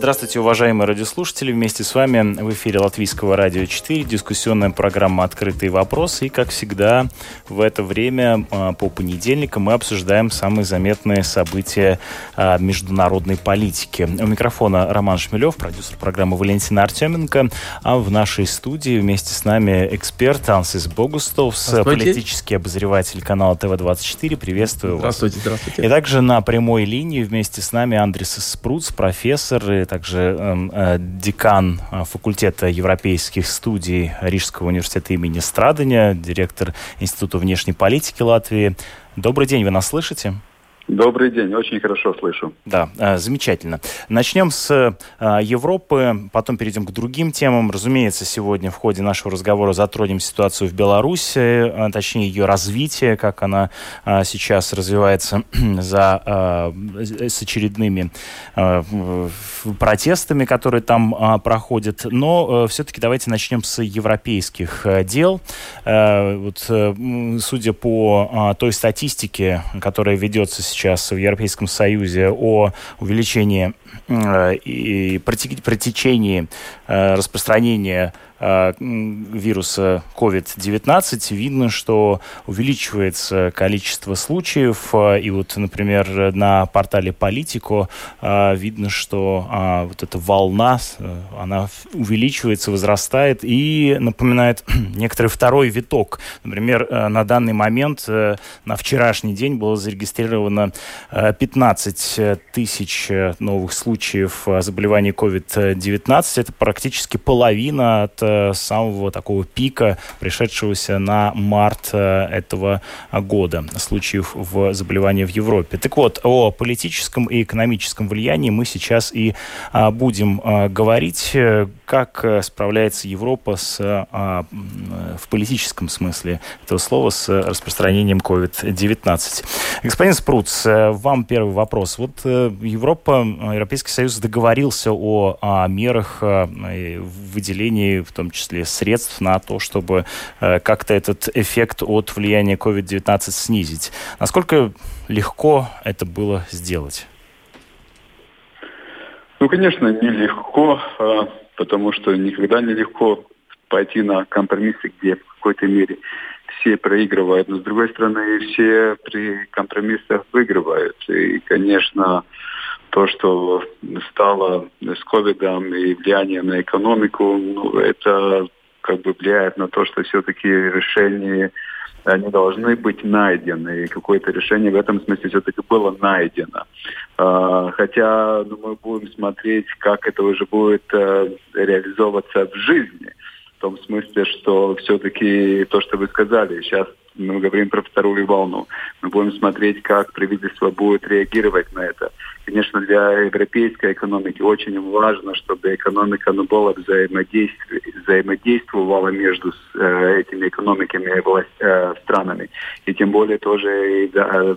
Здравствуйте, уважаемые радиослушатели. Вместе с вами в эфире Латвийского радио 4 дискуссионная программа «Открытые вопросы». И, как всегда, в это время а, по понедельникам мы обсуждаем самые заметные события а, международной политики. У микрофона Роман Шмелев, продюсер программы Валентина Артеменко. А в нашей студии вместе с нами эксперт Ансис Богустовс, политический обозреватель канала ТВ-24. Приветствую вас. Здравствуйте, здравствуйте. И также на прямой линии вместе с нами Андрес Спруц, профессор и также эм, э, декан э, факультета европейских студий Рижского университета имени Страдания, директор Института внешней политики Латвии. Добрый день, вы нас слышите? Добрый день, очень хорошо слышу. Да, э, замечательно. Начнем с э, Европы, потом перейдем к другим темам. Разумеется, сегодня в ходе нашего разговора затронем ситуацию в Беларуси, э, точнее ее развитие, как она сейчас развивается за, с очередными протестами, которые там проходят. Но все-таки давайте начнем с европейских дел. Вот, судя по той статистике, которая ведется сейчас сейчас в Европейском Союзе о увеличении э, и протечении э, распространения вируса COVID-19 видно, что увеличивается количество случаев. Э, и вот, например, на портале Политико э, видно, что вот эта волна, она увеличивается, возрастает и напоминает некоторый второй виток. Например, на данный момент, на вчерашний день было зарегистрировано 15 тысяч новых случаев заболевания COVID-19. Это практически половина от самого такого пика, пришедшегося на март э, этого года случаев в заболевании в Европе. Так вот, о политическом и экономическом влиянии мы сейчас и а, будем а, говорить, как справляется Европа с, а, в политическом смысле этого слова с распространением COVID-19. Господин Спруц, вам первый вопрос. Вот э, Европа, Европейский Союз договорился о, о мерах выделении, в том числе средств на то, чтобы э, как-то этот эффект от влияния COVID-19 снизить. Насколько легко это было сделать? Ну, конечно, нелегко, а, потому что никогда не легко пойти на компромиссы, где в какой-то мере все проигрывают, но с другой стороны все при компромиссах выигрывают. И, конечно, то, что стало с ковидом и влияние на экономику, ну, это как бы влияет на то, что все-таки решения они должны быть найдены. И какое-то решение в этом смысле все-таки было найдено. А, хотя ну, мы будем смотреть, как это уже будет э, реализовываться в жизни. В том смысле, что все-таки то, что вы сказали, сейчас мы говорим про вторую волну. Мы будем смотреть, как правительство будет реагировать на это. Конечно, для европейской экономики очень важно, чтобы экономика ну, была взаимодействовала между э, этими экономиками власть, э, странами. И тем более тоже и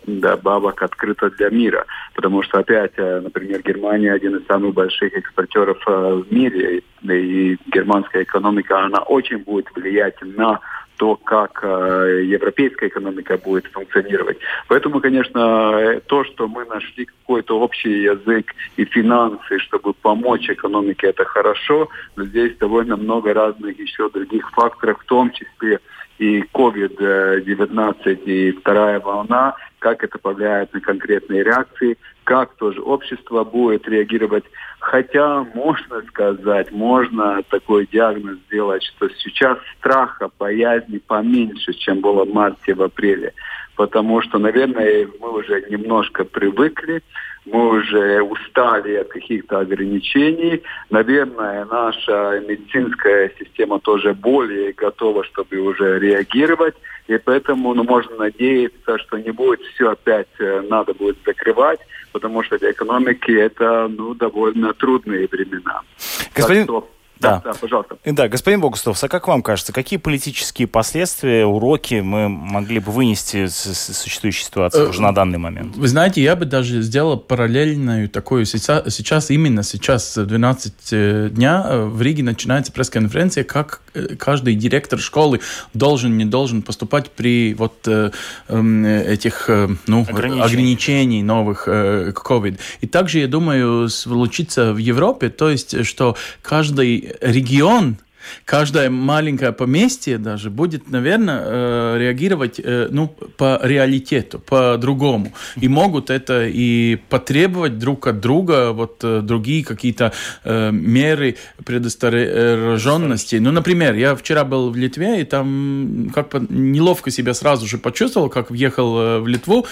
добавок открыто для мира. Потому что опять, э, например, Германия один из самых больших экспортеров э, в мире. И германская экономика, она очень будет влиять на то, как э, европейская экономика будет функционировать. Поэтому, конечно, то, что мы нашли какой-то общий язык и финансы, чтобы помочь экономике, это хорошо, но здесь довольно много разных еще других факторов, в том числе и COVID-19, и вторая волна, как это повлияет на конкретные реакции, как тоже общество будет реагировать. Хотя можно сказать, можно такой диагноз сделать, что сейчас страха, боязни поменьше, чем было в марте, в апреле. Потому что, наверное, мы уже немножко привыкли, мы уже устали от каких-то ограничений. Наверное, наша медицинская система тоже более готова, чтобы уже реагировать. И поэтому ну, можно надеяться, что не будет все опять э, надо будет закрывать, потому что для экономики это ну, довольно трудные времена. Господин... Так что Да, да, пожалуйста. Да, господин Богустов, а как вам кажется, какие политические последствия, уроки мы могли бы вынести с существующей ситуации уже на данный момент? Вы знаете, я бы даже сделал параллельную такую сейчас, сейчас именно сейчас, 12 э, дня, э, в Риге начинается пресс-конференция, как э, каждый директор школы должен, не должен поступать при вот эм, этих ну, ограничений. ограничений новых к COVID. И также, я думаю, случится в Европе, то есть, что каждый регион каждое маленькое поместье даже будет, наверное, э, реагировать э, ну, по реалитету, по-другому. И могут это и потребовать друг от друга вот э, другие какие-то меры предостороженности. Ну, например, я вчера был в Литве, и там как неловко себя сразу же почувствовал, как въехал в Литву,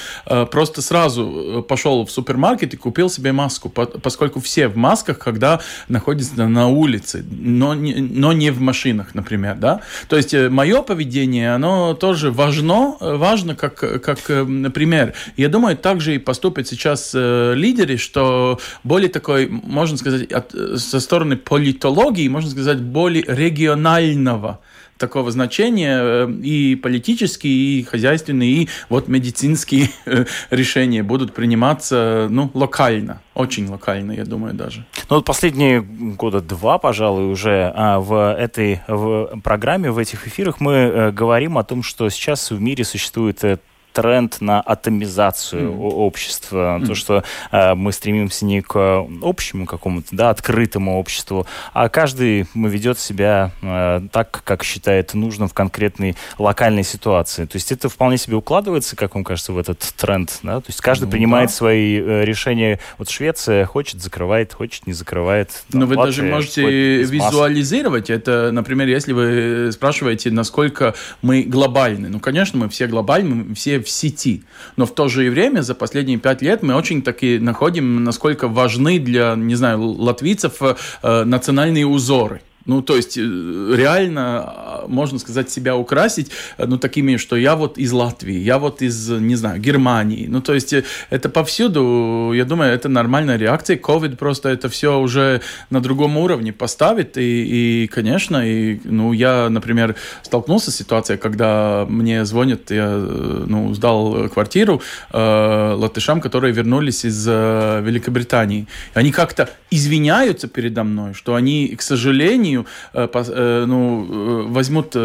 просто сразу пошел в супермаркет и купил себе маску, поскольку все в масках, когда находятся на улице, но не, но не в машинах, например, да. То есть э, мое поведение, оно тоже важно, э, важно как, как э, пример. Я думаю, также и поступят сейчас лидеры, что более такой, можно сказать, от, со стороны политологии, можно сказать, более регионального такого значения э, и политические, и хозяйственные, и вот медицинские э, решения будут приниматься ну, локально, очень локально, я думаю, даже. Ну вот последние года два, пожалуй, уже а, в этой в программе, в этих эфирах мы э, говорим о том, что сейчас в мире существует тренд на атомизацию mm. общества, mm. то, что э, мы стремимся не к общему какому-то, да, открытому обществу, а каждый ведет себя э, так, как считает нужным в конкретной локальной ситуации. То есть это вполне себе укладывается, как вам кажется, в этот тренд, да? То есть каждый ну, принимает да. свои э, решения. Вот Швеция хочет, закрывает, хочет, не закрывает. Но вы даже можете визуализировать это, например, если вы спрашиваете, насколько мы глобальны. Ну, конечно, мы все глобальны, мы все в сети. Но в то же время за последние пять лет мы очень таки находим, насколько важны для, не знаю, латвийцев э, национальные узоры. Ну, то есть, э, реально, а, можно сказать, себя украсить, э, ну, такими, что я вот из Латвии, я вот из, не знаю, Германии. Ну, то есть, э, это повсюду, я думаю, это нормальная реакция. COVID просто это все уже на другом уровне поставит. И, и конечно, и, ну, я, например, столкнулся с ситуацией, когда мне звонят, я, ну, сдал квартиру э, латышам, которые вернулись из э, Великобритании. Они как-то извиняются передо мной, что они, к сожалению, сожалению, э, э, ну, э, возьмут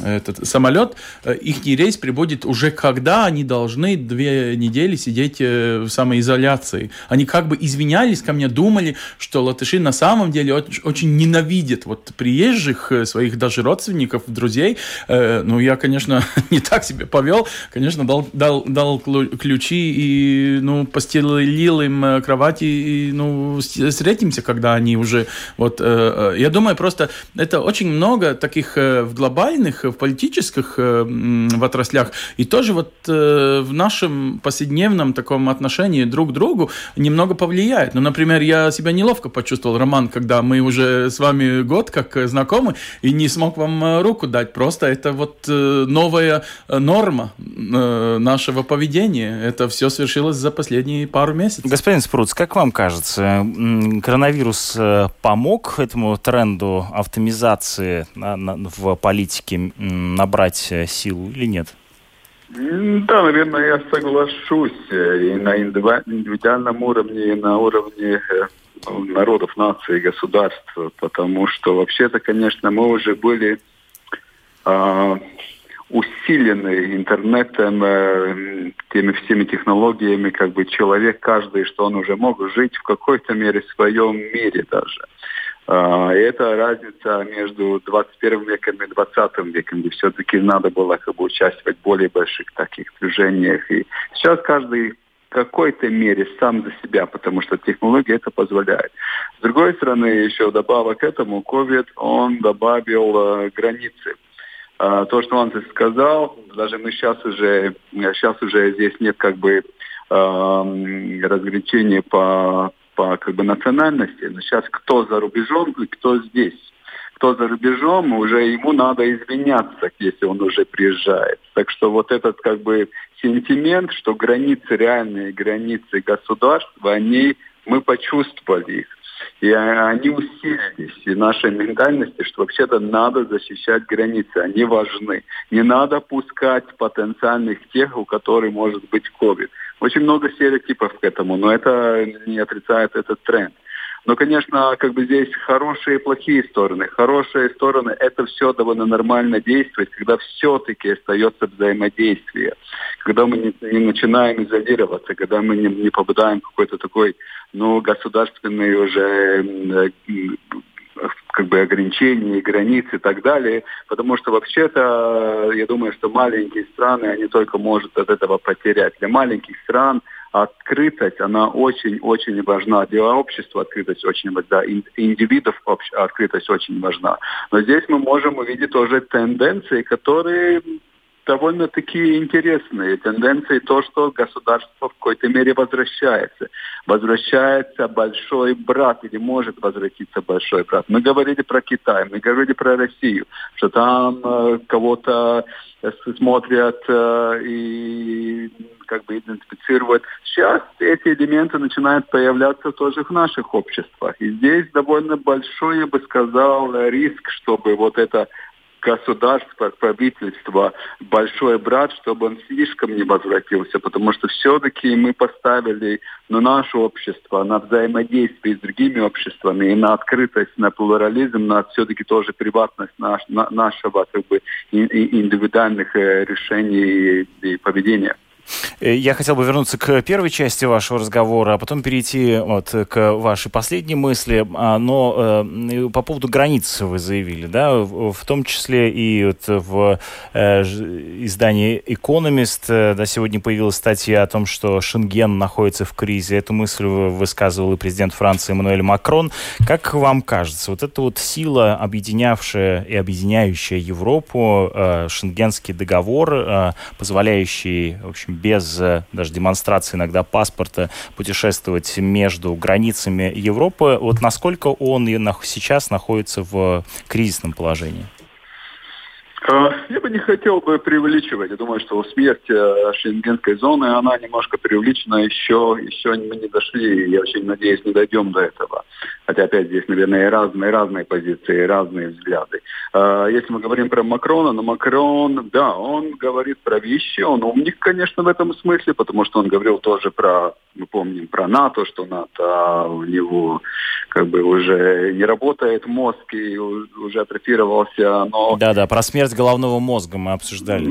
этот самолет, э, их рейс прибудет уже когда они должны две недели сидеть э, в самоизоляции. Они как бы извинялись ко мне, думали, что латыши на самом деле очень, ненавидят вот приезжих, э, своих даже родственников, друзей. Ну, я, конечно, не так себе повел. Конечно, дал, дал, дал ключи и, ну, постелил им кровати и, ну, встретимся, когда они уже, вот, я думаю, просто это очень много таких в глобальных в политических э, в отраслях, и тоже вот э, в нашем повседневном таком отношении друг к другу немного повлияет. Ну, например, я себя неловко почувствовал, Роман, когда мы уже с вами год как знакомы, и не смог вам э, руку дать. Просто это вот новая норма нашего поведения. Это все свершилось за последние пару месяцев. Господин Спруц, как вам кажется, коронавирус помог этому тренду автомизации в политике набрать э, силу или нет? Да, наверное, я соглашусь и на индивидуальном уровне, и на уровне э, народов, наций, государств, потому что вообще-то, конечно, мы уже были э, усилены интернетом, э, теми всеми технологиями, как бы человек каждый, что он уже мог жить в какой-то мере в своем мире даже. А, это разница между 21 веком и 20 веком, где все-таки надо было как бы участвовать в более больших таких движениях. И сейчас каждый в какой-то мере сам за себя, потому что технология это позволяет. С другой стороны, еще добавок к этому, COVID, он добавил э, границы. Э, то, что он сказал, даже мы сейчас уже, сейчас уже здесь нет как бы э, разграничения по по как бы национальности, но сейчас кто за рубежом и кто здесь. Кто за рубежом, уже ему надо извиняться, если он уже приезжает. Так что вот этот как бы сентимент, что границы, реальные границы государства, они, мы почувствовали их. И они усилились. И нашей ментальности, что вообще-то надо защищать границы. Они важны. Не надо пускать потенциальных тех, у которых может быть COVID. Очень много стереотипов к этому, но это не отрицает этот тренд. Но, конечно, как бы здесь хорошие и плохие стороны. Хорошие стороны – это все довольно нормально действовать, когда все-таки остается взаимодействие. Когда мы не, не начинаем изолироваться, когда мы не, не попадаем в какой-то такой, ну, государственный уже как бы ограничения, границы и так далее, потому что вообще-то я думаю, что маленькие страны, они только могут от этого потерять. Для маленьких стран открытость, она очень-очень важна. Для общества открытость очень важна, индивидов открытость очень важна. Но здесь мы можем увидеть тоже тенденции, которые довольно такие интересные тенденции, то, что государство в какой-то мере возвращается. Возвращается большой брат или может возвратиться большой брат. Мы говорили про Китай, мы говорили про Россию, что там э, кого-то э, смотрят э, и как бы идентифицируют. Сейчас эти элементы начинают появляться тоже в наших обществах. И здесь довольно большой, я бы сказал, риск, чтобы вот это государство, правительство, большой брат, чтобы он слишком не возвратился, потому что все-таки мы поставили на наше общество, на взаимодействие с другими обществами и на открытость, на плурализм, на все-таки тоже приватность наш, на, нашего как бы, индивидуальных э, решений и, и поведения. Э, я хотел бы вернуться к первой части вашего разговора, а потом перейти вот к вашей последней мысли. А, но э, по поводу границ вы заявили, да, в том числе и вот в э, издании Economist, да, сегодня появилась статья о том, что Шенген находится в кризе. Эту мысль высказывал и президент Франции Эммануэль Макрон. Как вам кажется, вот эта вот сила, объединявшая и объединяющая Европу, Шенгенский договор, позволяющий, в общем, без э, даже демонстрации иногда паспорта путешествовать между границами Европы. Вот насколько он сейчас находится в кризисном положении? А, я бы не хотел бы преувеличивать. Я думаю, что смерть э, шенгенской зоны, она немножко преувеличена. Еще, еще мы не дошли. Я очень надеюсь, не дойдем до этого. Хотя, опять, здесь, наверное, разные, разные позиции, разные взгляды. А, если мы говорим про Макрона, но Макрон, да, он говорит про вещи. Он умник, конечно, в этом смысле, потому что он говорил тоже про, мы помним, про НАТО, что НАТО у него как бы уже не работает мозг и уже атрофировался. Но... Да-да, про смерть головного мозга мы обсуждали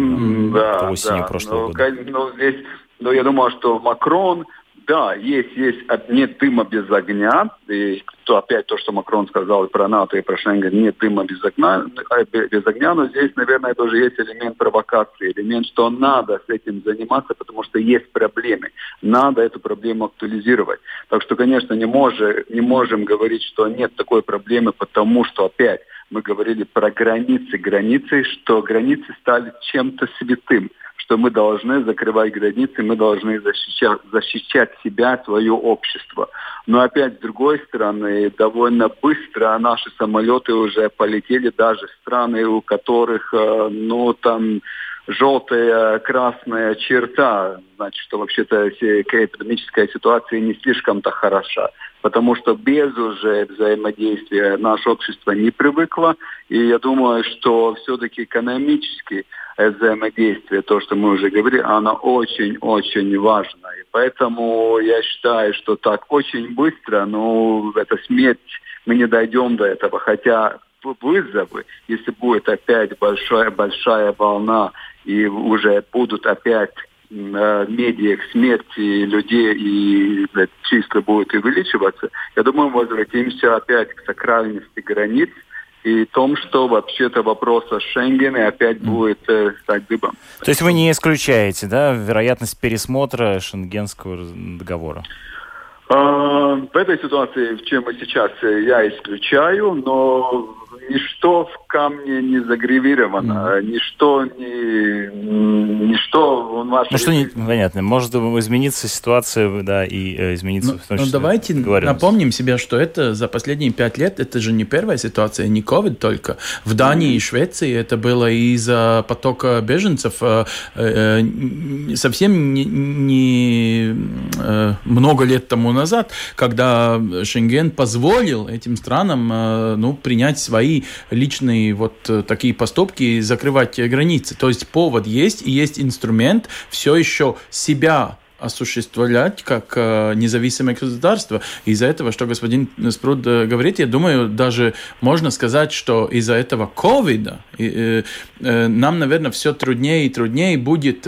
да, осенью да, прошлого но, года. Но здесь, но я думаю, что Макрон, да, есть, есть нет дыма без огня. И то опять то, что Макрон сказал и про НАТО, и про Шенген, нет дыма без огня, э, без огня, но здесь, наверное, тоже есть элемент провокации, элемент, что надо с этим заниматься, потому что есть проблемы. Надо эту проблему актуализировать. Так что, конечно, не, можем, не можем говорить, что нет такой проблемы, потому что опять мы говорили про границы, границы, что границы стали чем-то святым, что мы должны закрывать границы, мы должны защищать, защищать себя, свое общество. Но опять, с другой стороны, довольно быстро наши самолеты уже полетели даже страны, у которых, э, ну, там, желтая, красная черта, значит, что вообще-то экономическая ситуация не слишком-то хороша, потому что без уже взаимодействия наше общество не привыкло, и я думаю, что все-таки экономически взаимодействие, то, что мы уже говорили, оно очень-очень важно. И поэтому я считаю, что так очень быстро, ну, это смерть, мы не дойдем до этого, хотя вызовы, если будет опять большая, большая волна и уже будут опять э, медиа к смерти людей и чисто будет увеличиваться, я думаю, мы возвратимся опять к сакральности границ и том, что вообще-то вопрос о Шенгене опять будет э, стать дыбом. То есть вы не исключаете, да, вероятность пересмотра Шенгенского договора? А, в этой ситуации, в чем мы сейчас, э, я исключаю, но ничто в камне не загревировано, mm. ничто не... Ничто в вашей... Ну что не, понятно, может измениться ситуация, да, и э, измениться ну, в том ну, числе... Ну давайте напомним себе, что это за последние пять лет, это же не первая ситуация, не COVID только. В Дании mm. и Швеции это было из-за потока беженцев э, э, совсем не, не э, много лет тому назад, когда Шенген позволил этим странам э, ну, принять свои личные вот э, такие поступки и закрывать границы. То есть повод есть и есть инструмент все еще себя осуществлять как э, независимое государство. Из-за этого, что господин Спруд э, говорит, я думаю, даже можно сказать, что из-за этого ковида э, э, нам, наверное, все труднее и труднее будет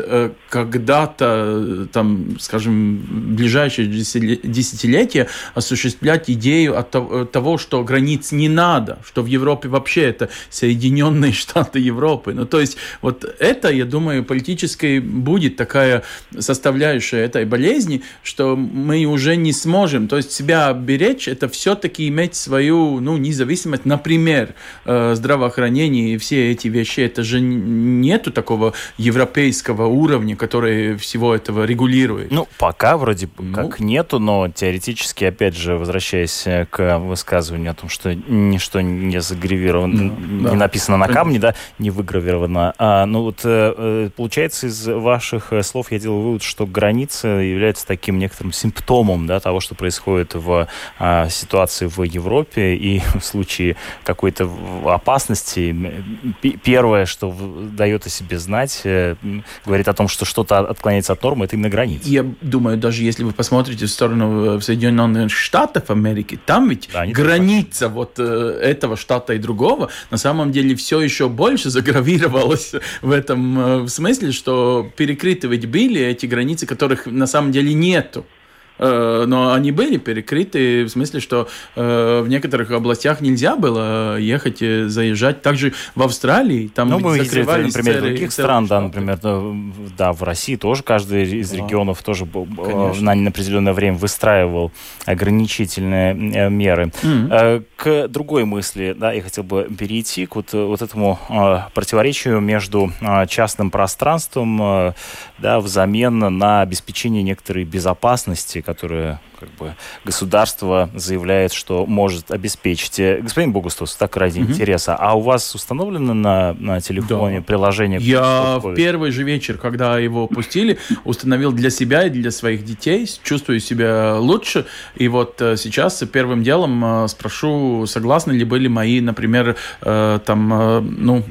когда-то, там, скажем, в ближайшие десятилетия осуществлять идею от того, что границ не надо, что в Европе вообще это Соединенные Штаты Европы. Ну, то есть вот это, я думаю, политической будет такая составляющая этой болезни, что мы уже не сможем. То есть себя беречь, это все-таки иметь свою ну, независимость. Например, э, здравоохранение и все эти вещи, это же нету такого европейского уровня, который всего этого регулирует. Ну, пока вроде ну, как нету, но теоретически, опять же, возвращаясь к высказыванию о том, что ничто не загравировано, ну, не да. написано на камне, да, не выгравировано. А, ну вот э, э, получается из ваших слов я делаю вывод, что границы границы является таким некоторым симптомом да, того, что происходит в а, ситуации в Европе. И в случае какой-то опасности первое, что дает о себе знать, э, говорит о том, что что-то отклоняется от нормы, это именно граница. Я думаю, даже если вы посмотрите в сторону Соединенных Штатов Америки, там ведь да, граница вот э, этого штата и другого на самом деле все еще больше загравировалась в этом э, в смысле, что перекрыты ведь были эти границы, которых на самом деле нету. Э, но они были перекрыты в смысле, что э, в некоторых областях нельзя было ехать, заезжать. Также в Австралии там ну, мы видели, например, других стран, да, например, да, в России тоже каждый из регионов тоже Конечно. на определенное время выстраивал ограничительные э, меры. Mm-hmm. К другой мысли, да, я хотел бы перейти к вот, вот этому противоречию между частным пространством, да, взамен на обеспечение некоторой безопасности, которое как бы государство заявляет, что может обеспечить. Э, господин Богустус, так ради угу. интереса, а у вас установлено на, на телефоне да. приложение? Я в первый же вечер, когда его пустили, установил для себя и для своих детей, чувствую себя лучше. И вот э, сейчас первым делом э, спрошу, согласны ли были мои, например, там, ну,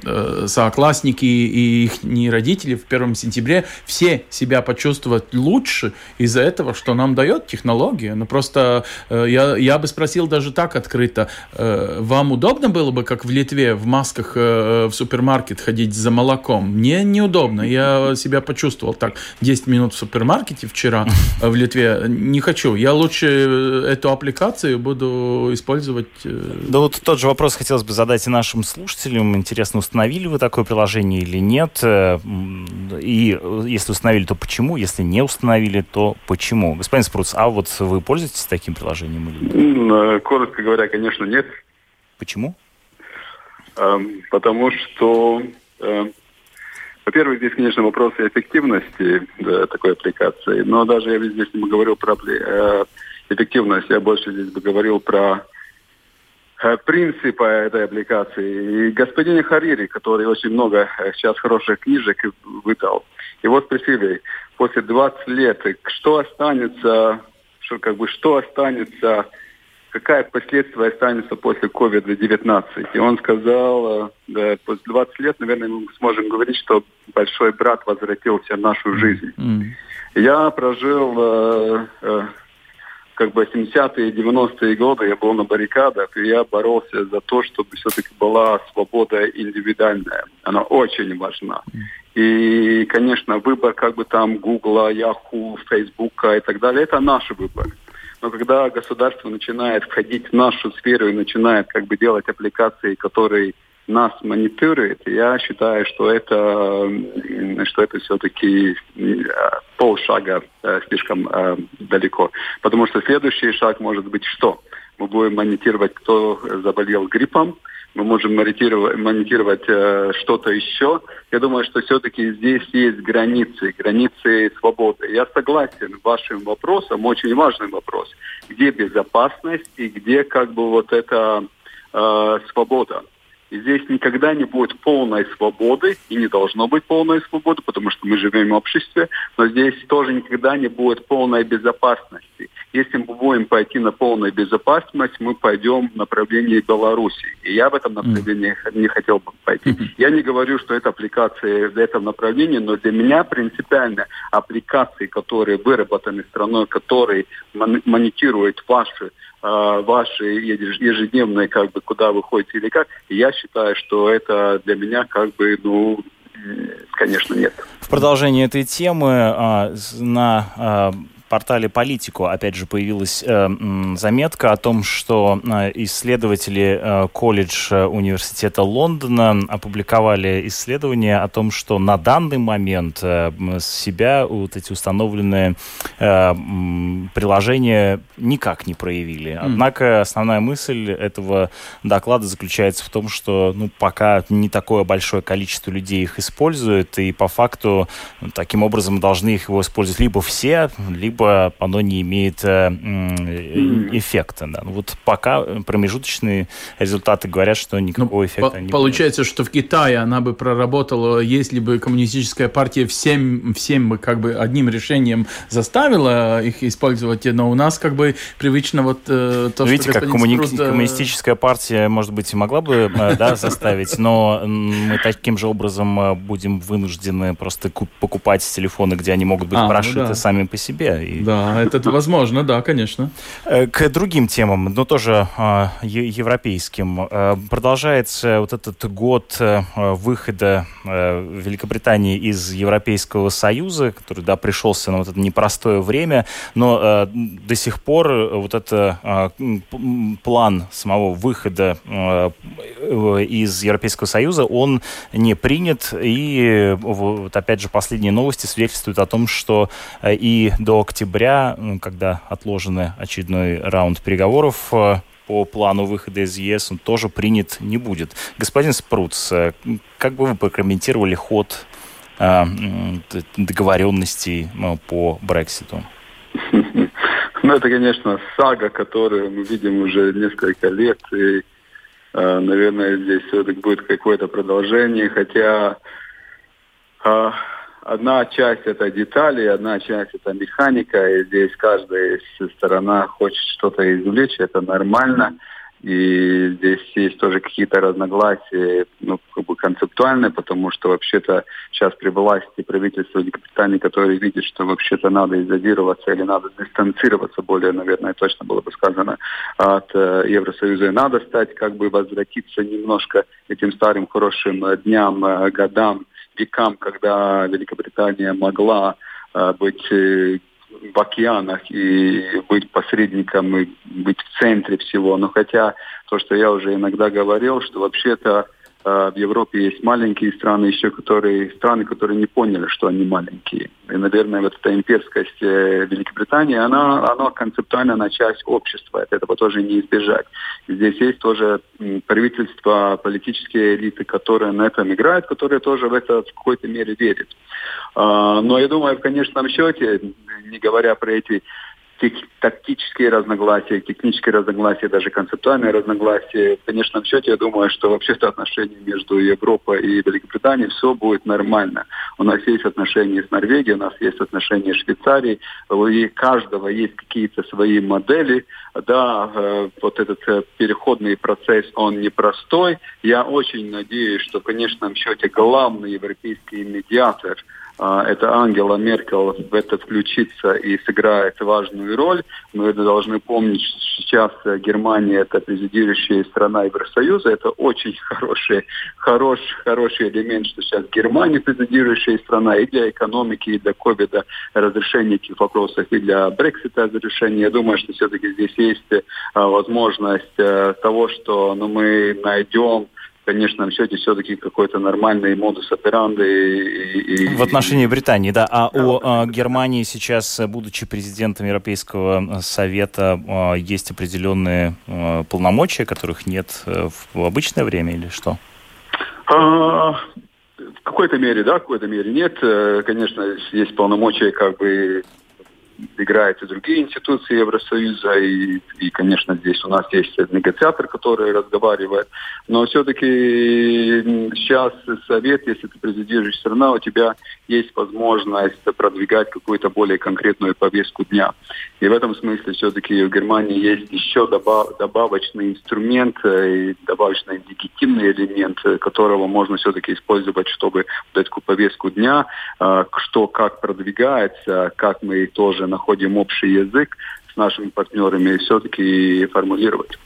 соклассники и их не родители в первом сентябре все себя почувствовать лучше из-за этого, что нам дает технология технология. Но просто э, я, я бы спросил даже так открыто. Э, вам удобно было бы, как в Литве, в масках э, в супермаркет ходить за молоком? Мне неудобно. Я себя почувствовал так. 10 минут в супермаркете вчера в Литве. Не хочу. Я лучше эту аппликацию буду использовать. Да вот тот же вопрос хотелось бы задать и нашим слушателям. Интересно, установили вы такое приложение или нет? И если установили, то почему? Если не установили, то почему? Господин Спруц, а вот вы пользуетесь таким приложением? Или... Э, коротко говоря, конечно, нет. Почему? Эм, потому что, э, во-первых, здесь, конечно, вопросы эффективности такой аппликации. Но даже я здесь не говорил про э, эффективность, я больше здесь бы говорил про принципа этой аппликации. И господин Харири, который очень много сейчас хороших книжек выдал, и вот спросили, после 20 лет, что останется что как бы что останется, какая последствия останется после COVID-19. И он сказал, э, да, после 20 лет, наверное, мы сможем говорить, что большой брат возвратился в нашу жизнь. Mm. Я прожил э, э, как бы 70-е, 90-е годы, я был на баррикадах, и я боролся за то, чтобы все-таки была свобода индивидуальная. Она очень важна. И, конечно, выбор как бы там Гугла, Яху, Фейсбука и так далее, это наш выбор. Но когда государство начинает входить в нашу сферу и начинает как бы делать аппликации, которые нас мониторирует, я считаю, что это, что это все-таки э, полшага э, слишком э, далеко. Потому что следующий шаг может быть что? Мы будем монитировать, кто заболел гриппом, мы можем монетировать, монетировать э, что-то еще. Я думаю, что все-таки здесь есть границы, границы свободы. Я согласен с вашим вопросом, очень важный вопрос. Где безопасность и где как бы вот эта э, свобода? И здесь никогда не будет полной свободы, и не должно быть полной свободы, потому что мы живем в обществе, но здесь тоже никогда не будет полной безопасности. Если мы будем пойти на полную безопасность, мы пойдем в направлении Беларуси. И я в этом направлении mm. не хотел бы пойти. Mm-hmm. Я не говорю, что это аппликации в этом направлении, но для меня принципиально аппликации, которые выработаны страной, которые монетируют ваши а, ваши ежедневные, как бы, куда вы ходите или как, я считаю, что это для меня, как бы, ну, конечно, нет. В продолжение этой темы а, на а, портале Политику, опять же, появилась э, заметка о том, что э, исследователи э, колледжа университета Лондона опубликовали исследование о том, что на данный момент э, себя вот эти установленные э, приложения никак не проявили. Однако основная мысль этого доклада заключается в том, что ну, пока не такое большое количество людей их использует, и по факту ну, таким образом должны их его использовать либо все, либо либо оно не имеет э, эффекта. Да. Ну, вот пока промежуточные результаты говорят, что никакого ну, эффекта по- не Получается, будет. что в Китае она бы проработала, если бы коммунистическая партия всем, всем бы как бы одним решением заставила их использовать, но у нас как бы привычно вот э, то, Видите, что как коммуни... Спрут, коммунистическая партия, может быть, и могла бы э, да, заставить, но мы таким же образом э, будем вынуждены просто покупать телефоны, где они могут быть а, ну прошиты ну да. сами по себе. И... Да, это возможно, да, конечно. Э, к другим темам, но тоже э, европейским. Э, продолжается вот этот год э, выхода Великобритании из Европейского Союза, который, да, пришелся на вот это непростое время, но до сих пор вот это э, план самого выхода из Европейского Союза, он не принят, и вот опять же последние новости свидетельствуют о том, что и до октября, когда отложены очередной раунд переговоров, э, по плану выхода из ЕС он тоже принят не будет. Господин Спруц, э, как бы вы прокомментировали ход э, договоренностей по Брекситу? Ну, это, конечно, сага, которую мы видим уже несколько лет, и, наверное, здесь все-таки будет какое-то продолжение, хотя одна часть это детали, одна часть это механика, и здесь каждая сторона хочет что-то извлечь, это нормально. И здесь есть тоже какие-то разногласия, ну, как бы концептуальные, потому что вообще-то сейчас при власти правительство Великобритании, которое видит, что вообще-то надо изолироваться или надо дистанцироваться, более, наверное, точно было бы сказано, от э, Евросоюза. И надо стать, как бы возвратиться немножко этим старым хорошим дням, э, годам, векам, когда Великобритания могла э, быть э, в океанах и быть посредником и быть в центре всего. Но хотя то, что я уже иногда говорил, что вообще-то в Европе есть маленькие страны еще, которые страны, которые не поняли, что они маленькие. И, наверное, вот эта имперскость э, Великобритании, она, она концептуально она часть общества. От этого тоже не избежать. Здесь есть тоже правительство, политические элиты, которые на этом играют, которые тоже в это в какой-то мере верят. А, но я думаю, в конечном счете, не говоря про эти тактические разногласия, технические разногласия, даже концептуальные разногласия. В конечном счете, я думаю, что вообще-то отношения между Европой и Великобританией все будет нормально. У нас есть отношения с Норвегией, у нас есть отношения с Швейцарией, у каждого есть какие-то свои модели. Да, э, вот этот э, переходный процесс, он непростой. Я очень надеюсь, что в конечном счете главный европейский медиатор – это Ангела Меркель в это включится и сыграет важную роль. Мы должны помнить, что сейчас Германия это президирующая страна Евросоюза. Это очень хороший, хорош, хороший элемент, что сейчас Германия президирующая страна и для экономики, и для ковида разрешения этих вопросов, и для Брексита разрешения. Я думаю, что все-таки здесь есть а, возможность а, того, что ну, мы найдем конечном счете все-таки какой-то нормальный модус операнды. И, и, в отношении Британии, да. А да, о а, Германии сейчас, будучи президентом Европейского совета, а, есть определенные а, полномочия, которых нет э, в обычное время или что? А, в какой-то мере, да, в какой-то мере нет. Э, конечно, есть полномочия как бы играют и другие институции Евросоюза, и, и, конечно, здесь у нас есть негациатор, который разговаривает. Но все-таки сейчас совет, если ты президируешь страна, у тебя есть возможность продвигать какую-то более конкретную повестку дня. И в этом смысле все-таки в Германии есть еще добав, добавочный инструмент и добавочный легитимный элемент, которого можно все-таки использовать, чтобы вот эту повестку дня, а, что как продвигается, как мы тоже находим общий язык с нашими партнерами и все-таки формулировать.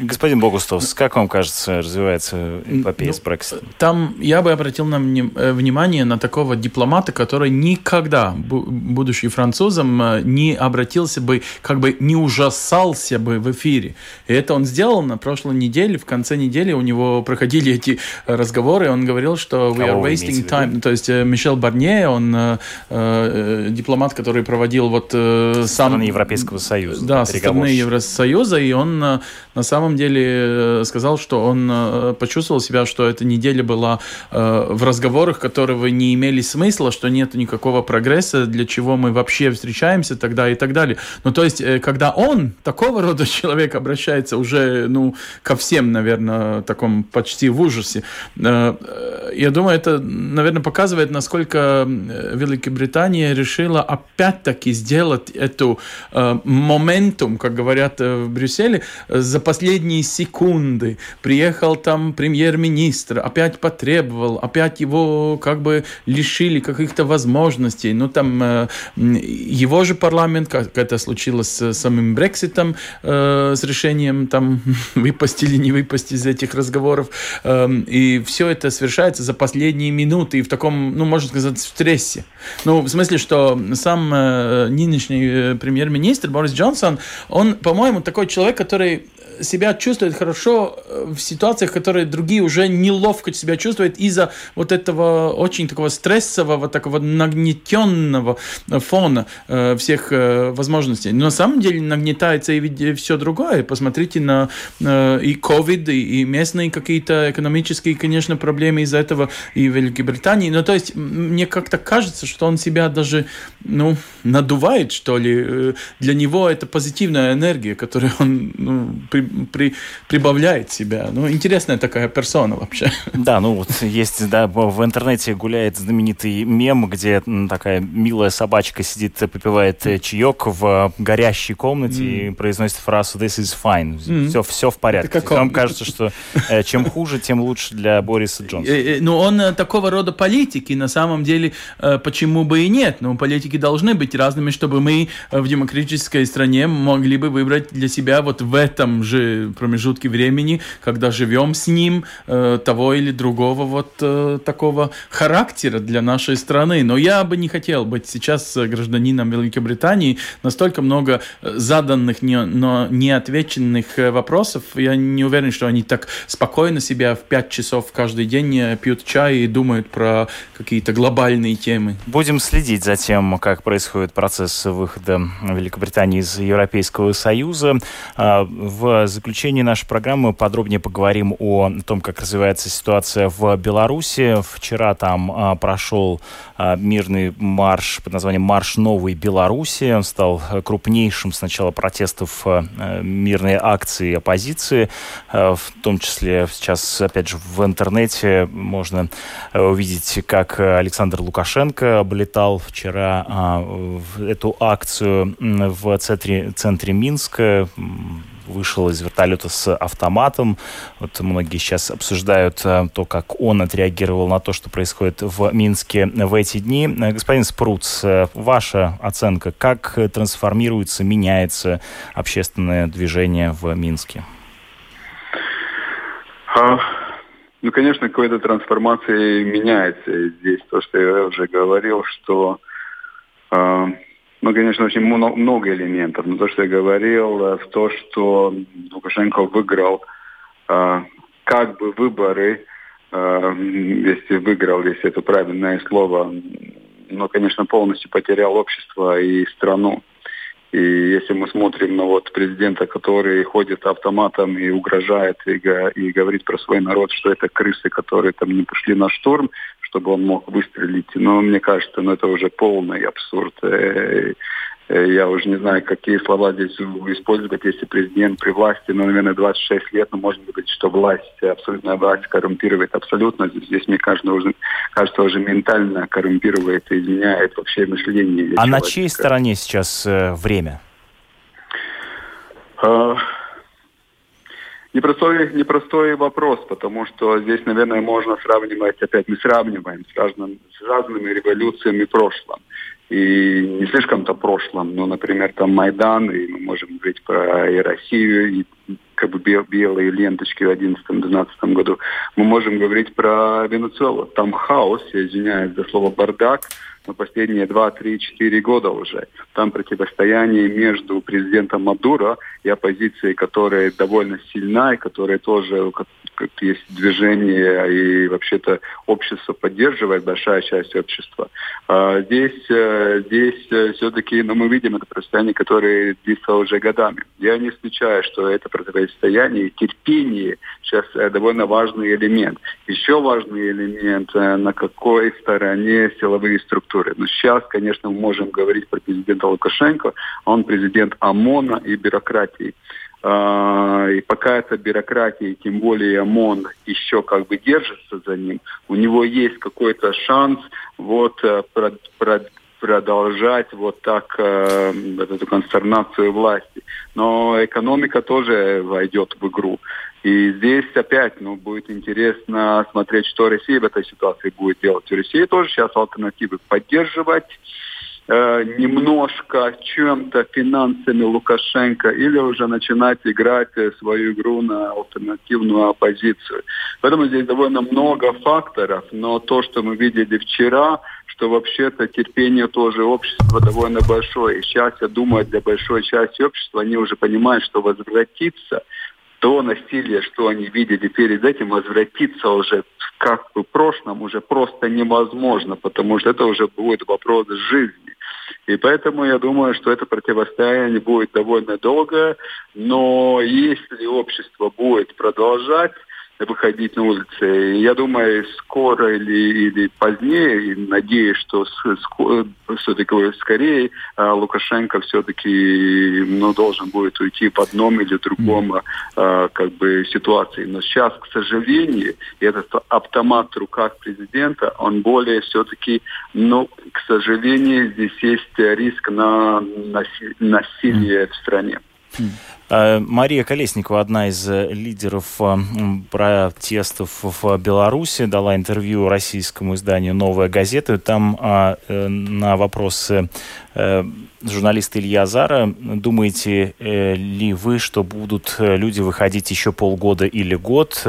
Господин Богустовс, как вам кажется, развивается эпопея ну, с Брекситом? Там я бы обратил на э, внимание на такого дипломата, который никогда, будучи французом, э, не обратился бы, как бы не ужасался бы в эфире. И это он сделал на прошлой неделе. В конце недели у него проходили эти разговоры. Он говорил, что we are wasting time. То есть э, Мишел Барне, он э, дипломат, который проводил вот э, сам... Страны Европейского Союза. Да, со стороны Евросоюза. И он на самом самом деле э, сказал, что он э, почувствовал себя, что эта неделя была э, в разговорах, которые не имели смысла, что нет никакого прогресса, для чего мы вообще встречаемся тогда и так далее. Ну, то есть, когда он, такого рода человек, обращается уже, ну, ко всем, наверное, таком почти в ужасе, я думаю, это, наверное, показывает, насколько Великобритания решила опять-таки сделать эту моментум, как говорят в Брюсселе, за последние последние секунды приехал там премьер-министр, опять потребовал, опять его как бы лишили каких-то возможностей. Ну, там э, его же парламент, как это случилось с самим Брекситом, э, с решением там выпасть или не выпасть из этих разговоров. Э, и все это совершается за последние минуты и в таком, ну, можно сказать, стрессе. Ну, в смысле, что сам э, нынешний э, премьер-министр Борис Джонсон, он, по-моему, такой человек, который себя чувствует хорошо э, в ситуациях, которые другие уже неловко себя чувствуют из-за вот этого очень такого стрессового, такого нагнетенного фона э, всех э, возможностей. Но на самом деле нагнетается и все другое. Посмотрите на и COVID, и, местные какие-то экономические, конечно, проблемы из-за этого и в Великобритании. Ну, то есть, мне как-то кажется, что он себя даже, ну, надувает, что ли. Для него это позитивная энергия, которую он ну, при, при, прибавляет себя. Ну, интересная такая персона вообще. Да, ну вот есть, да, в интернете гуляет знаменитый мем, где такая милая собачка сидит, попивает э, чаек в горящей комнате mm. и произносит фразу «This is fine». Mm. Все, все в порядке. Вам кажется, что э, чем хуже, тем лучше для Бориса Джонсона. Э, ну, он такого рода политики, на самом деле, почему бы и нет? Ну, политики должны быть разными, чтобы мы в демократической стране могли бы выбрать для себя вот в этом же же промежутки времени, когда живем с ним, э, того или другого вот э, такого характера для нашей страны. Но я бы не хотел быть сейчас гражданином Великобритании. Настолько много э, заданных, не, но неотвеченных э, вопросов. Я не уверен, что они так спокойно себя в 5 часов каждый день э, пьют чай и думают про какие-то глобальные темы. Будем следить за тем, как происходит процесс выхода Великобритании из Европейского Союза. А, в заключении нашей программы подробнее поговорим о том, как развивается ситуация в Беларуси. Вчера там а, прошел а, мирный марш под названием «Марш новой Беларуси». Он стал крупнейшим с начала протестов а, мирной акции оппозиции. В том числе сейчас, опять же, в интернете можно увидеть, как Александр Лукашенко облетал вчера эту акцию в центре, центре Минска вышел из вертолета с автоматом. Вот многие сейчас обсуждают э, то, как он отреагировал на то, что происходит в Минске в эти дни. Э, господин Спруц, э, ваша оценка, как трансформируется, меняется общественное движение в Минске? А, ну, конечно, какой-то трансформации меняется. Здесь то, что я уже говорил, что а, ну, конечно, очень много элементов. Но то, что я говорил, э, в то, что Лукашенко выиграл э, как бы выборы, э, если выиграл, если это правильное слово, но, конечно, полностью потерял общество и страну. И если мы смотрим на вот президента, который ходит автоматом и угрожает, и, и говорит про свой народ, что это крысы, которые там не пошли на штурм, чтобы он мог выстрелить. Но мне кажется, ну, это уже полный абсурд. Э, Э, я уже не знаю, какие слова здесь использовать, если президент при власти, ну, наверное, 26 лет, но можно говорить, что власть, абсолютная власть коррумпирует абсолютно. Здесь, мне кажется, уже, кажется, уже ментально коррумпирует и изменяет вообще мышление. А человека. на чьей стороне сейчас э, время? Непростой, непростой вопрос, потому что здесь, наверное, можно сравнивать, опять мы сравниваем с, разным, с разными революциями прошлого и не слишком-то прошлом, но, например, там Майдан, и мы можем говорить про и Россию, и как бы бел, белые ленточки в 2011-2012 году. Мы можем говорить про Венесуэлу. Там хаос, я извиняюсь за слово бардак, но последние 2, 3, 4 года уже. Там противостояние между президентом Мадуро и оппозицией, которая довольно сильна, и которая тоже как есть движение, и вообще-то общество поддерживает, большая часть общества. А здесь э, здесь э, все-таки ну, мы видим это противостояние, которое длится уже годами. Я не исключаю, что это противостояние терпение сейчас э, довольно важный элемент. Еще важный элемент, на какой стороне силовые структуры. Но сейчас, конечно, мы можем говорить про президента Лукашенко. Он президент ОМОНа и бюрократии. А, и пока эта бюрократия, тем более ОМОН, еще как бы держится за ним, у него есть какой-то шанс вот э, продолжать вот так э, эту констернацию власти. Но экономика тоже войдет в игру. И здесь опять ну, будет интересно смотреть, что Россия в этой ситуации будет делать. У России тоже сейчас альтернативы поддерживать Э, немножко чем-то финансами Лукашенко или уже начинать играть э, свою игру на альтернативную оппозицию. Поэтому здесь довольно много факторов, но то, что мы видели вчера, что вообще-то терпение тоже общества довольно большое. И сейчас, я думаю, для большой части общества они уже понимают, что возвратиться то насилие, что они видели перед этим, возвратиться уже как бы в прошлом уже просто невозможно, потому что это уже будет вопрос жизни. И поэтому я думаю, что это противостояние будет довольно долго, но если общество будет продолжать выходить на улицы. Я думаю, скоро или, или позднее, надеюсь, что все-таки скорее а, Лукашенко все-таки ну, должен будет уйти в одном или другом mm. как бы ситуации. Но сейчас, к сожалению, этот автомат в руках президента, он более все-таки, ну, к сожалению, здесь есть риск на насилие mm. в стране. Э, Мария Колесникова, одна из э, лидеров э, протестов в Беларуси, дала интервью российскому изданию «Новая газета». Там на вопросы журналиста Илья Зара, думаете ли вы, что будут люди выходить еще полгода или год?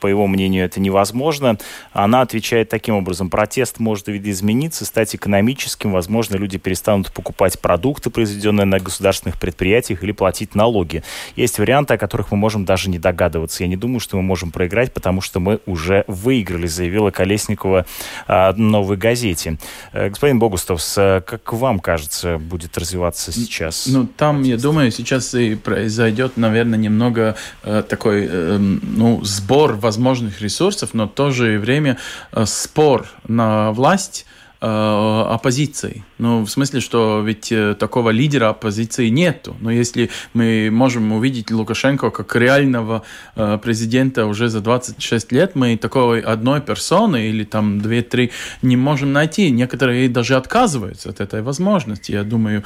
По его мнению, это невозможно. Она отвечает таким образом. Протест может видоизмениться, стать экономическим. Возможно, люди перестанут покупать продукты, произведенные на государственных предприятиях, или платить налоги. Есть варианты, о которых мы можем даже не догадываться. Я не думаю, что мы можем проиграть, потому что мы уже выиграли, заявила Колесникова а, новой газете. Э, господин Богустов, как вам кажется, будет развиваться сейчас? Ну, там, протест? я думаю, сейчас и произойдет, наверное, немного э, такой, э, ну, сбор возможных ресурсов, но в то же время э, спор на власть э, оппозицией. Ну, в смысле, что ведь э, такого лидера оппозиции нету. Но если мы можем увидеть Лукашенко как реального президента уже за 26 лет, мы такой одной персоны или там две-три не можем найти. Некоторые даже отказываются от этой возможности. Я думаю,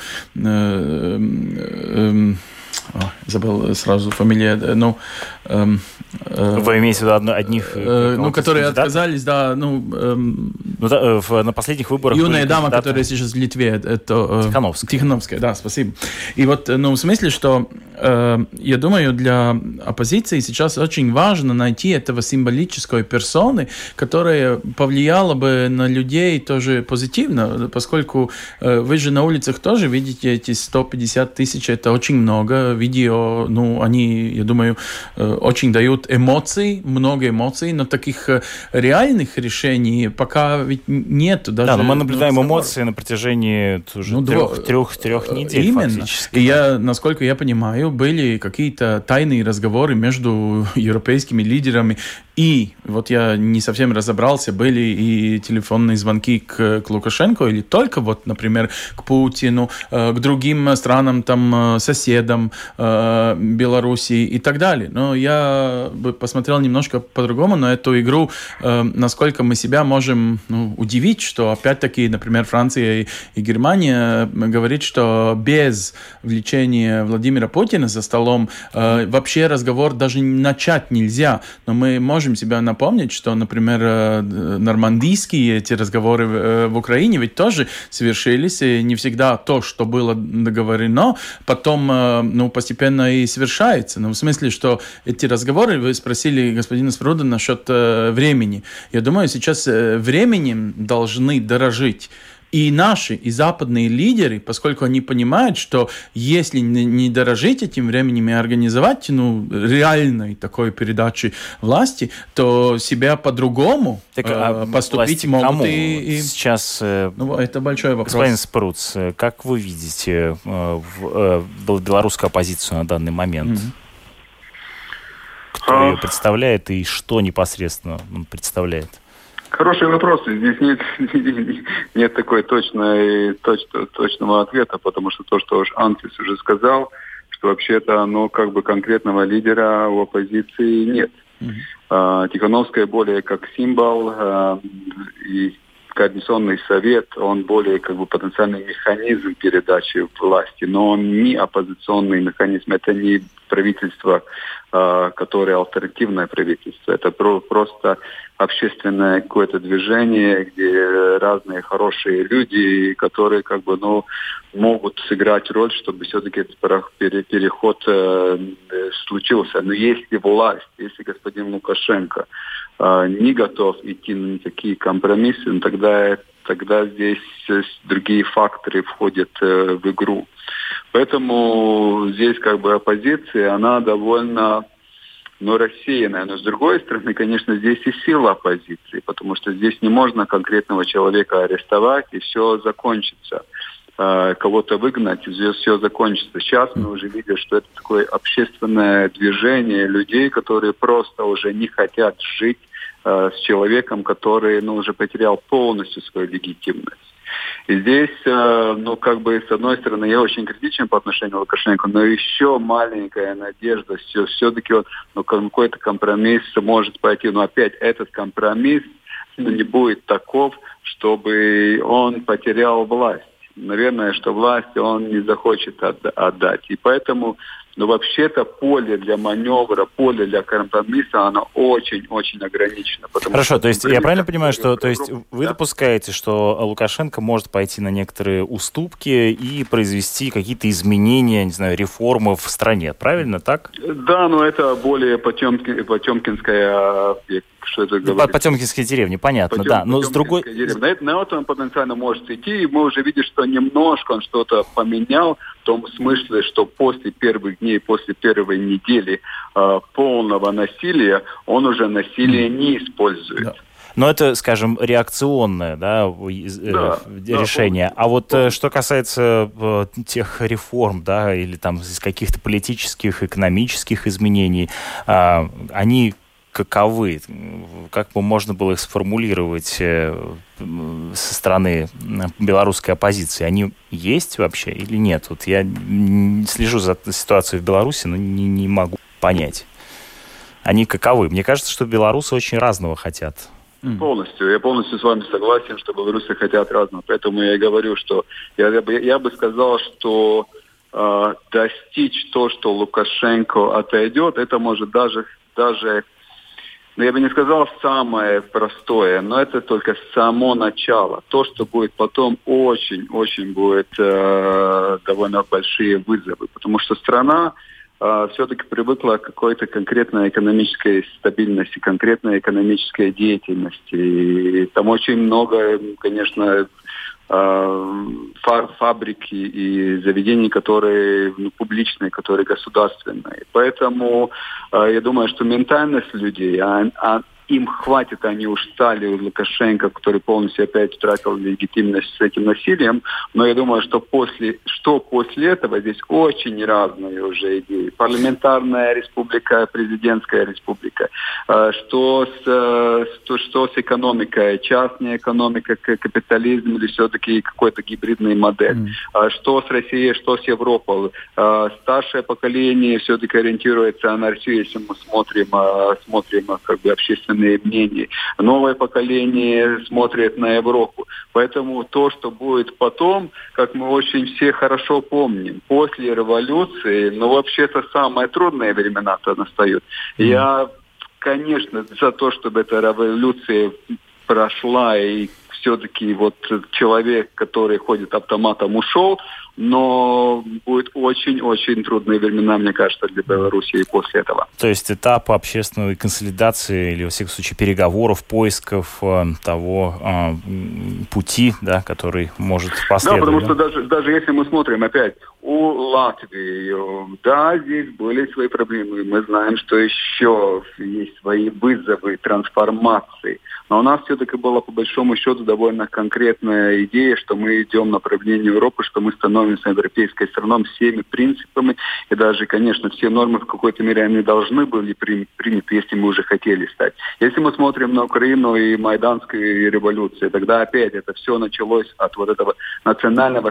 забыл сразу фамилия, ну... Э, Вы имеете в виду одно, одних... Э, ну, которые кандидат? отказались, да, ну... Эм, ну да, э, в, на последних выборах... Юная дама, которая сейчас в Литве, это... Тихановская. Тихановская, да, спасибо. И вот, ну, в смысле, что Э, я думаю, для оппозиции сейчас очень важно найти этого символической персоны, которая повлияла бы на людей тоже позитивно, поскольку э, вы же на улицах тоже видите эти 150 тысяч, это очень много. Видео, ну, они, я думаю, э, очень дают эмоций, много эмоций, но таких реальных решений пока ведь нет. Даже, да, но мы наблюдаем ну, эмоции на протяжении уже ну, трех, трех, трех недель Именно. фактически. И я, насколько я понимаю, были какие-то тайные разговоры между европейскими лидерами и, вот я не совсем разобрался, были и телефонные звонки к, к Лукашенко или только вот, например, к Путину, э, к другим странам, там, э, соседам э, Белоруссии и так далее. Но я бы посмотрел немножко по-другому на эту игру, э, насколько мы себя можем ну, удивить, что опять-таки, например, Франция и, и Германия говорит, что без влечения Владимира Путина за столом э, вообще разговор даже начать нельзя. Но мы можем себя напомнить, что, например, э, нормандийские эти разговоры э, в Украине ведь тоже совершились, и не всегда то, что было договорено, потом э, ну, постепенно и совершается. Ну, в смысле, что эти разговоры, вы спросили господина Спруда насчет времени. Я думаю, сейчас временем должны дорожить и наши, и западные лидеры, поскольку они понимают, что если не дорожить этим временем и организовать ну, реальной такой передачи власти, то себя по-другому так, а э, поступить могут кому? и, и... Сейчас... Э, ну, это большой вопрос. Господин Спруц, э, как вы видите э, в, э, белорусскую оппозицию на данный момент? Mm-hmm. Кто а... ее представляет и что непосредственно он представляет? Хороший вопрос. Здесь нет, нет такой точной, точ, точного ответа, потому что то, что Антис уже сказал, что вообще-то оно как бы конкретного лидера у оппозиции нет. А, Тихановская более как символ, а, и Координационный совет, он более как бы потенциальный механизм передачи власти, но он не оппозиционный механизм, это не правительство, а, которое альтернативное правительство, это просто общественное какое-то движение, где разные хорошие люди, которые как бы, ну, могут сыграть роль, чтобы все-таки этот переход э, случился. Но если власть, если господин Лукашенко э, не готов идти на такие компромиссы, ну, тогда, тогда здесь другие факторы входят э, в игру. Поэтому здесь как бы оппозиция, она довольно но рассеянная. Но с другой стороны, конечно, здесь и сила оппозиции, потому что здесь не можно конкретного человека арестовать, и все закончится. Э, кого-то выгнать, здесь все закончится. Сейчас мы уже видим, что это такое общественное движение людей, которые просто уже не хотят жить э, с человеком, который ну, уже потерял полностью свою легитимность. И здесь, э, ну, как бы, с одной стороны, я очень критичен по отношению к Лукашенко, но еще маленькая надежда, все, все-таки вот, ну, какой-то компромисс может пойти. Но опять этот компромисс ну, не будет таков, чтобы он потерял власть. Наверное, что власть он не захочет отдать. И поэтому но вообще-то поле для маневра, поле для компромисса, оно очень-очень ограничено. Хорошо, что, то есть я правильно понимаю, что то есть вы да. допускаете, что Лукашенко может пойти на некоторые уступки и произвести какие-то изменения, не знаю, реформы в стране, правильно так? Да, но это более Потемки, Потемкинская что это говорит? По Потемкинской деревне, понятно, Потем, да. Но с другой... Деревня. На, это, на это он потенциально может идти, и мы уже видим, что немножко он что-то поменял, в том смысле, что после первых дней, после первой недели э, полного насилия, он уже насилие не использует. Да. Но это, скажем, реакционное да, э, да, решение. Да, а вот. Э, что касается э, тех реформ, да, или там каких-то политических, экономических изменений, э, они каковы? Как бы можно было их сформулировать э, со стороны белорусской оппозиции? Они есть вообще или нет? Вот я слежу за ситуацией в Беларуси, но не, не могу понять. Они каковы? Мне кажется, что белорусы очень разного хотят. Полностью. Я полностью с вами согласен, что белорусы хотят разного. Поэтому я и говорю, что я, я, бы, я бы сказал, что э, достичь то, что Лукашенко отойдет, это может даже, даже ну, я бы не сказал самое простое, но это только само начало. То, что будет потом, очень-очень будет э, довольно большие вызовы, потому что страна э, все-таки привыкла к какой-то конкретной экономической стабильности, конкретной экономической деятельности. И там очень много, конечно, фабрики и заведений, которые ну, публичные, которые государственные. Поэтому я думаю, что ментальность людей, а, а им хватит, они устали у Лукашенко, который полностью опять утратил легитимность с этим насилием. Но я думаю, что после, что после этого здесь очень разные уже идеи. Парламентарная республика, президентская республика. Э, что с, что, что с экономикой? Частная экономика, капитализм или все-таки какой-то гибридный модель? Mm. Что с Россией, что с Европой? Э, старшее поколение все-таки ориентируется на Россию, если мы смотрим, смотрим как бы общественные общественное мнение. Новое поколение смотрит на Европу. Поэтому то, что будет потом, как мы очень все хорошо помним, после революции, ну вообще-то самые трудные времена-то настают. Я, конечно, за то, чтобы эта революция прошла и все-таки вот человек, который ходит автоматом, ушел, но будет очень-очень трудные времена, мне кажется, для Беларуси после этого. То есть этап общественной консолидации или, во всяком случае, переговоров, поисков э, того э, пути, да, который может последовать. Да, потому да? что даже, даже если мы смотрим опять у Латвии, да, здесь были свои проблемы. Мы знаем, что еще есть свои вызовы, трансформации. Но у нас все-таки была, по большому счету, довольно конкретная идея, что мы идем в направлении Европы, что мы становимся европейской страной всеми принципами. И даже, конечно, все нормы в какой-то мере они должны были приняты, если мы уже хотели стать. Если мы смотрим на Украину и Майданскую революцию, тогда опять это все началось от вот этого национального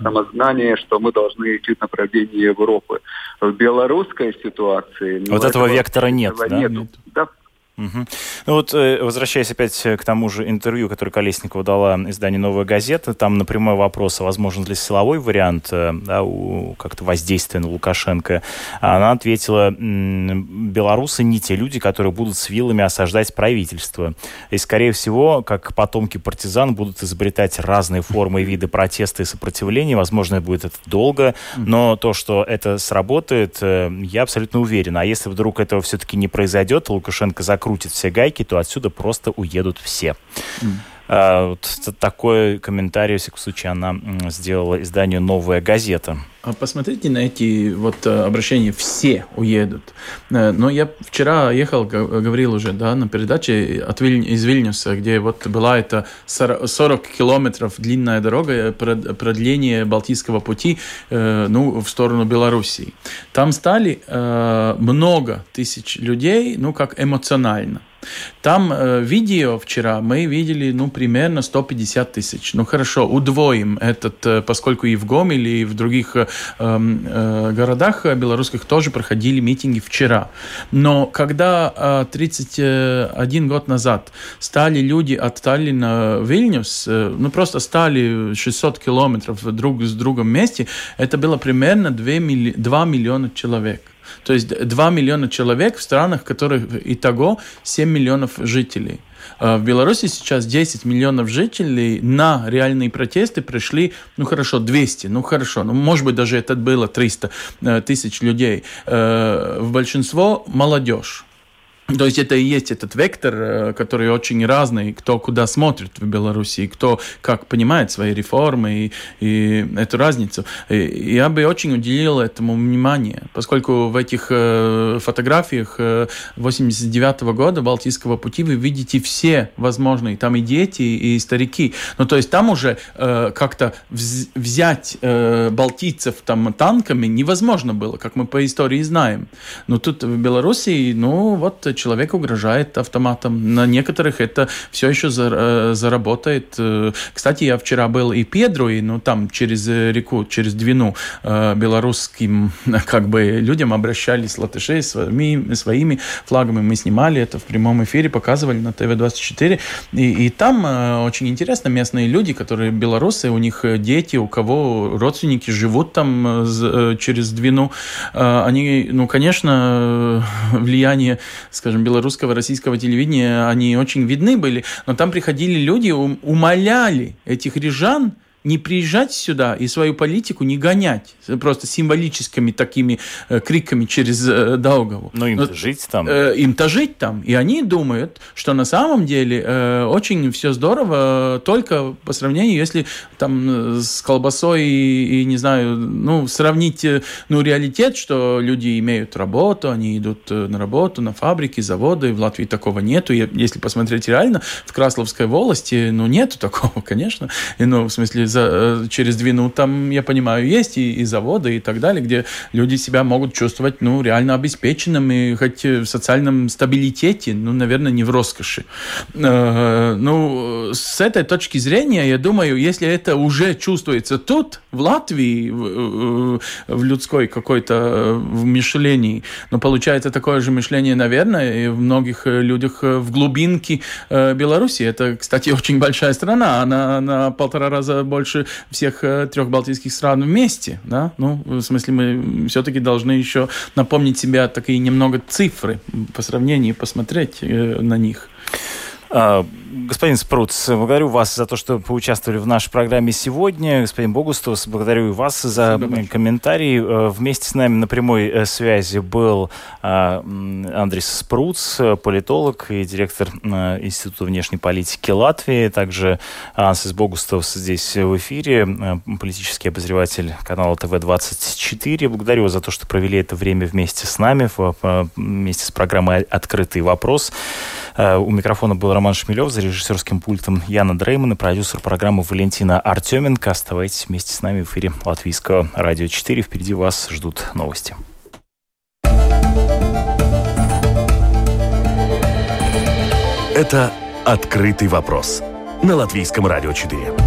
самознания, что мы должны идти в направлении Европы. В белорусской ситуации... Ну, вот этого, этого вектора нет, да? Нету. Да, Угу. Ну вот, э, возвращаясь опять к тому же интервью, которое Колесникова дала изданию «Новая газета», там на прямой вопрос, а возможен ли силовой вариант э, да, как-то воздействия на Лукашенко, она ответила, белорусы не те люди, которые будут с вилами осаждать правительство. И, скорее всего, как потомки партизан будут изобретать разные формы и виды протеста и сопротивления. Возможно, будет это долго, но то, что это сработает, э, я абсолютно уверен. А если вдруг этого все-таки не произойдет, Лукашенко закроет закрутит все гайки, то отсюда просто уедут все. Mm. А, вот такой комментарий, в всяком случае, она сделала изданию «Новая газета». А посмотрите на эти вот э, обращения «все уедут». Э, но я вчера ехал, говорил уже, да, на передаче от Виль... из Вильнюса, где вот была эта 40 километров длинная дорога, э, продление Балтийского пути, ну, в сторону Белоруссии. Там стали много тысяч людей, ну, как эмоционально. Там э, видео вчера мы видели, ну, примерно 150 тысяч. Ну, хорошо, удвоим этот, э, поскольку и в Гомеле, и в других э, эм, э, городах белорусских тоже проходили митинги вчера. Но когда э, 31 год назад стали люди от Таллина в Вильнюс, э, ну, просто стали 600 километров друг с другом вместе, это было примерно 2, милли... 2 миллиона человек. То есть 2 миллиона человек в странах, в которых итого 7 миллионов жителей. А в Беларуси сейчас 10 миллионов жителей на реальные протесты пришли, ну хорошо, 200, ну хорошо, ну может быть даже это было 300 э, тысяч людей. Э, в большинство молодежь. То есть это и есть этот вектор, э, который очень разный, кто куда смотрит в Беларуси, кто как понимает свои реформы и, и эту разницу. И я бы очень уделил этому внимание, поскольку в этих э, фотографиях э, 89 -го года Балтийского пути вы видите все возможные, там и дети, и старики. Ну то есть там уже э, как-то взять э, балтийцев там танками невозможно было, как мы по истории знаем. Но тут в Беларуси, ну вот человек угрожает автоматом. На некоторых это все еще э, заработает. Э, кстати, я вчера был и Педру, и ну, там через реку, через Двину э, белорусским как бы людям обращались латышей своими, своими флагами. Мы снимали это в прямом эфире, показывали на ТВ-24. И, и там очень интересно, местные люди, которые белорусы, у них дети, у кого родственники живут там через Двину, они, ну, конечно, влияние, скажем, белорусского, российского телевидения, они очень видны были, но там приходили люди, умоляли этих рижан не приезжать сюда и свою политику не гонять просто символическими такими э, криками через э, Даугаву. Но им-то жить там. Э, им-то жить там. И они думают, что на самом деле э, очень все здорово, только по сравнению, если там с колбасой и, и не знаю, ну, сравнить, э, ну, реалитет, что люди имеют работу, они идут э, на работу, на фабрики, заводы. В Латвии такого нету. Если посмотреть реально, в Красловской волости, ну, нету такого, конечно. И, ну, в смысле, за, э, через Двину там, я понимаю, есть и, и заводы и так далее, где люди себя могут чувствовать, ну, реально обеспеченными, хоть в социальном стабилитете, ну, наверное, не в роскоши. Э, ну, с этой точки зрения, я думаю, если это уже чувствуется тут, в Латвии, в, в людской какой-то в мишлении, но получается такое же мышление, наверное, и в многих людях в глубинке Беларуси. Это, кстати, очень большая страна, она на полтора раза больше всех трех балтийских стран вместе, да, ну, в смысле, мы все-таки должны еще напомнить себе такие немного цифры по сравнению, посмотреть э, на них. А, господин Спруц, благодарю вас за то, что поучаствовали в нашей программе сегодня. Господин Богустов, благодарю вас за комментарий. Э, вместе с нами на прямой э, связи был а, Андрис Спруц, политолог и директор э, Института внешней политики Латвии. Также Ансис Богустов здесь в эфире, политический обозреватель канала ТВ-24. Благодарю вас за то, что провели это время вместе с нами, вместе с программой «Открытый вопрос». У микрофона был Роман Шмелев, за режиссерским пультом Яна Дрейман и продюсер программы Валентина Артеменко. Оставайтесь вместе с нами в эфире Латвийского радио 4. Впереди вас ждут новости. Это «Открытый вопрос» на Латвийском радио 4.